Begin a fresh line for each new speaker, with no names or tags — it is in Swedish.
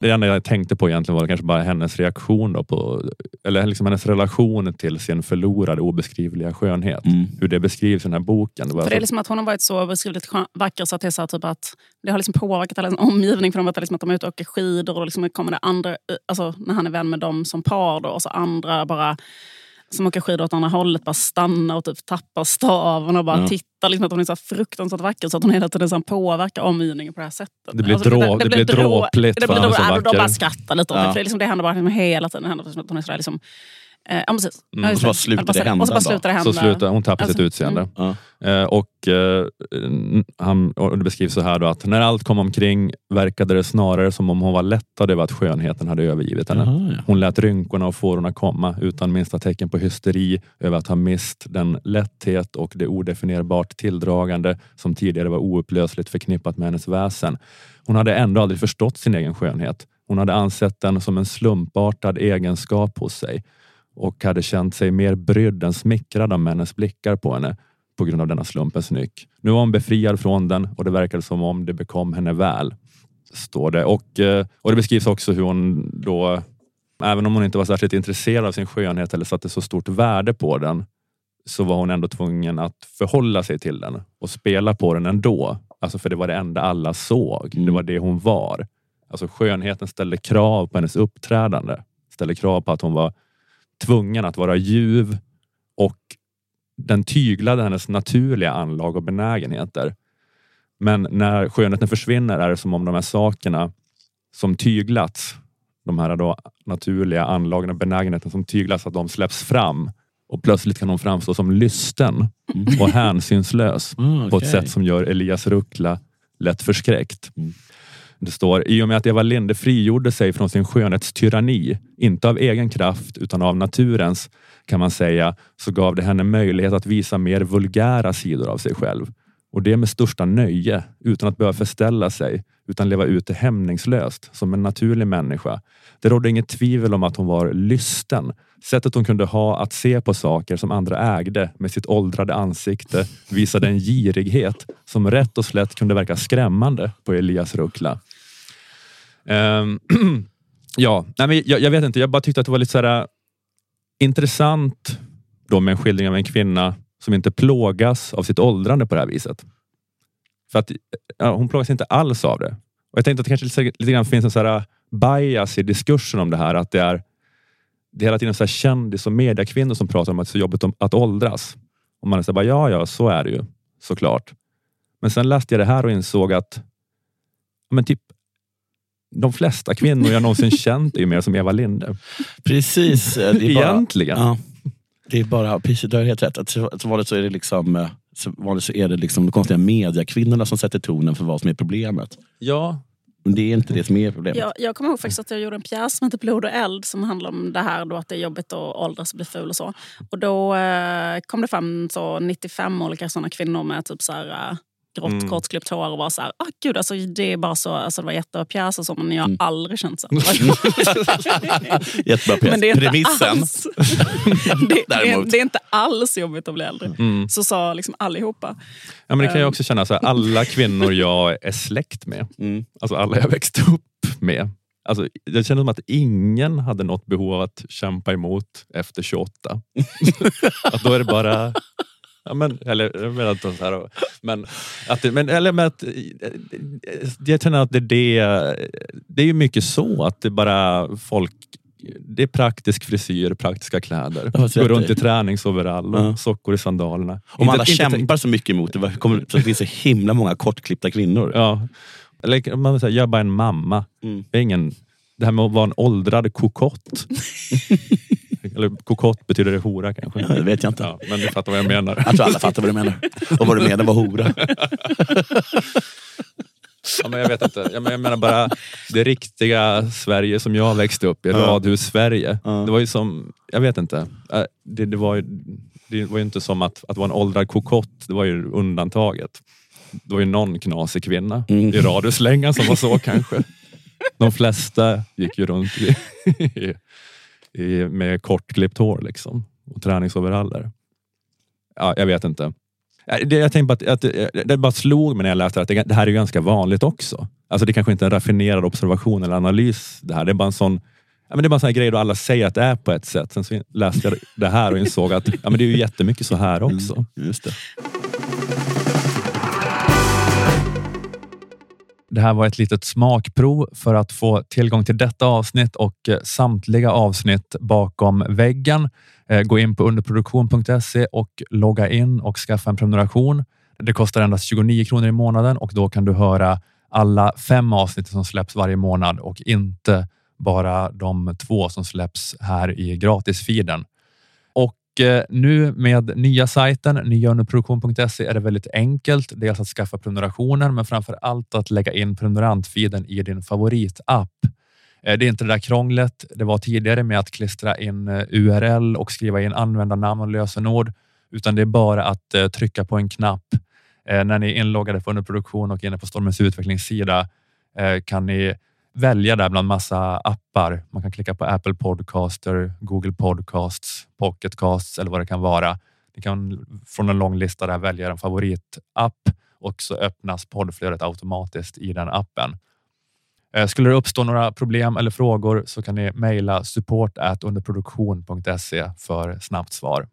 Det enda jag tänkte på egentligen var kanske bara hennes reaktion då på, eller liksom hennes relation till sin förlorade obeskrivliga skönhet.
Mm.
Hur det beskrivs i den här boken. Det var
För det är liksom att hon har varit så beskrivligt skön- vacker så att det är så här typ att det har liksom påverkat hela hennes omgivning. För de vet liksom att de är ute och åker skidor och liksom kommer det andra, alltså när han är vän med dem som par då, och så andra bara som åker skidor åt andra hållet bara stannar och typ tappar staven och bara
Ja.
tittar. Liksom att hon är så fruktansvärt vacker så att hon hela tiden här påverkar omgivningen på det här sättet.
Det blir
Alltså,
drå- det blir dråpligt
Det
för
blir
han är så
drå- ja, De
vacker.
bara skrattar lite åt det.
Ja.
För det, är liksom, det händer bara liksom hela tiden. Det händer som att hon är så liksom, eh, ja, precis.
Mm.
Och så bara slutar det hända
Och så bara slutar det
så
hända.
slutar hon tappar sitt
Alltså,
utseende.
Ja.
Eh, och eh, han, och det beskrivs så här då att när allt kom omkring verkade det snarare som om hon var lättad över att skönheten hade övergivit henne.
Jaha, ja.
Hon lät rynkorna och fårorna komma utan minsta tecken på hysteri över att ha mist den lätthet och det odefinierbart tilldragande som tidigare var oupplösligt förknippat med hennes väsen. Hon hade ändå aldrig förstått sin egen skönhet. Hon hade ansett den som en slumpartad egenskap hos sig och hade känt sig mer brydd än smickrad av männens blickar på henne på grund av denna slumpens nyck. Nu var hon befriad från den och det verkade som om det bekom henne väl. Står det. Och, eh, och det beskrivs också hur hon då, även om hon inte var särskilt intresserad av sin skönhet eller satte så stort värde på den, så var hon ändå tvungen att förhålla sig till den och spela på den ändå. Alltså för det var det enda alla såg. Det
Mm.
var det hon var. Alltså skönheten ställde krav på hennes uppträdande. Ställde krav på att hon var tvungen att vara ljuv och den tyglade hennes naturliga anlag och benägenheter. Men när skönheten försvinner är det som om de här sakerna som tyglats, de här då naturliga anlagen och benägenheten som tyglats, att de släpps fram och plötsligt kan hon framstå som lysten och hänsynslös
Ah,
på ett sätt som gör Elias Ruckla lätt förskräckt.
Mm.
Det står, i och med att Eva Linde frigjorde sig från sin skönhetstyranni, inte av egen kraft utan av naturens, kan man säga, så gav det henne möjlighet att visa mer vulgära sidor av sig själv. Och det med största nöje, utan att behöva förställa sig, utan leva ut det hämningslöst, som en naturlig människa. Det rådde inget tvivel om att hon var lysten. Sättet hon kunde ha att se på saker som andra ägde med sitt åldrade ansikte visade en girighet som rätt och slätt kunde verka skrämmande på Elias Ruckla. Um, ja, nej men jag, jag vet inte. Jag bara tyckte att det var lite så här, äh, intressant då med en skildring av en kvinna som inte plågas av sitt åldrande på det här viset. För att ja, hon plågas inte alls av det. Och Jag tänkte att det kanske lite, lite grann finns en så här äh, bias i diskursen om det här. Att det är, det är hela tiden så här kändis och mediakvinnor som pratar om att det är så jobbigt att åldras. Och man säger bara, ja, ja, så är det ju såklart. Men sen läste jag det här och insåg att men typ de flesta kvinnor jag någonsin känt är ju mer som Eva Linde.
Precis. eh, Det är bara,
Egentligen.
ja, det är bara, precis, du har helt rätt. Att vanligt så är det liksom eh, så vanligt så är det liksom de konstiga mediakvinnorna som sätter tonen för vad som är problemet.
Ja,
Men det är inte det som är problemet.
Jag, jag kommer ihåg faktiskt att jag gjorde en pjäs som heter Blod och eld som handlar om det här då att det är jobbigt att åldras och bli ful och så. Och då eh, kom det fram så 95 olika såna kvinnor med typ så här, eh, grått
Mm.
kortklippt hår och var så här, ah, gud alltså det är bara så, alltså det var jättebra pjäs och så men jag har
Mm.
aldrig känt så.
Jättebra pjäs.
men det är inte
Premissen.
alls, det, är, det är inte alls jobbigt att bli äldre.
mm.
Så sa liksom allihopa.
ja men det kan jag
Ehm.
också känna. Så här, alla kvinnor jag är släkt med,
Mm.
alltså alla jag växte upp med. Alltså, jag känner som att ingen hade något behov av att kämpa emot efter 28. att då är det bara... Ja, men, eller jag menar inte så här, men, att det, men, eller, men att, jag känner att det, det, det är ju mycket så att det bara folk det är praktisk frisyr, praktiska kläder.
Ja, vad
Gå runt i träningsoverall och
Ja.
sockor i sandalerna.
Om alla
Inte- inte-
kämpar så mycket emot det, kommer, så det finns så himla många kortklippta kvinnor.
Ja. Eller man säga, jag är bara en mamma.
Mm.
Är ingen, det här med att vara en åldrad kokott. Eller kokott betyder det hora kanske.
Ja, det vet jag inte.
Ja, men du fattar vad jag menar.
Jag tror alla fattar vad du menar. Och vad du menar var hora.
Ja, men jag vet inte. Jag men- jag menar bara det riktiga Sverige som jag växte upp i.
Ja.
Radhus-Sverige.
Ja.
Det var ju som, jag vet inte. Äh, Det, det, var, ju, det var ju inte som att, att vara en åldrad kokott. Det var ju undantaget. Det var ju någon knasig kvinna
Mm.
i radhuslängan som var så kanske. De flesta gick ju runt i, i, med kortklippt hår liksom. Och träningsoveraller. Ja, jag vet inte. Det, jag tänkte bara att, att det bara slog mig när jag läste att det, det här är ganska vanligt också. Alltså det kanske inte är en raffinerad observation eller analys. Det här det är bara en sån Ja, men det är bara en sån här grej då alla säger att det är på ett sätt. Sen så läste jag det här och insåg att ja, men det är ju jättemycket så här också.
Mm, det.
Här var ett litet smakprov för att få tillgång till detta avsnitt och eh, samtliga avsnitt bakom väggen. Eh, gå in på underproduktion.se och logga in och skaffa en prenumeration. Det kostar endast 29 kronor i månaden och då kan du höra alla fem avsnitt som släpps varje månad och inte bara de två som släpps här i gratisfiden. Och Eh, nu med nya sajten nyunderproduktion.se är det väldigt enkelt. Dels att skaffa prenumerationer, men framför allt att lägga in prenumerantfiden i din favoritapp. Eh, det är inte det där krånglet det var tidigare med att klistra in eh, URL och skriva in användarnamn och lösenord, utan det är bara att trycka på en knapp. När ni är inloggade på underproduktion och inne på Stormens utvecklingssida kan ni välja där bland massa appar. Man kan klicka på Apple Podcaster, Google Podcasts, Pocketcasts eller vad det kan vara. Ni kan från en lång lista där välja en favoritapp och så öppnas poddflödet automatiskt i den appen. Eh, skulle det uppstå några problem eller frågor så kan ni mejla support underproduktion.se för snabbt svar.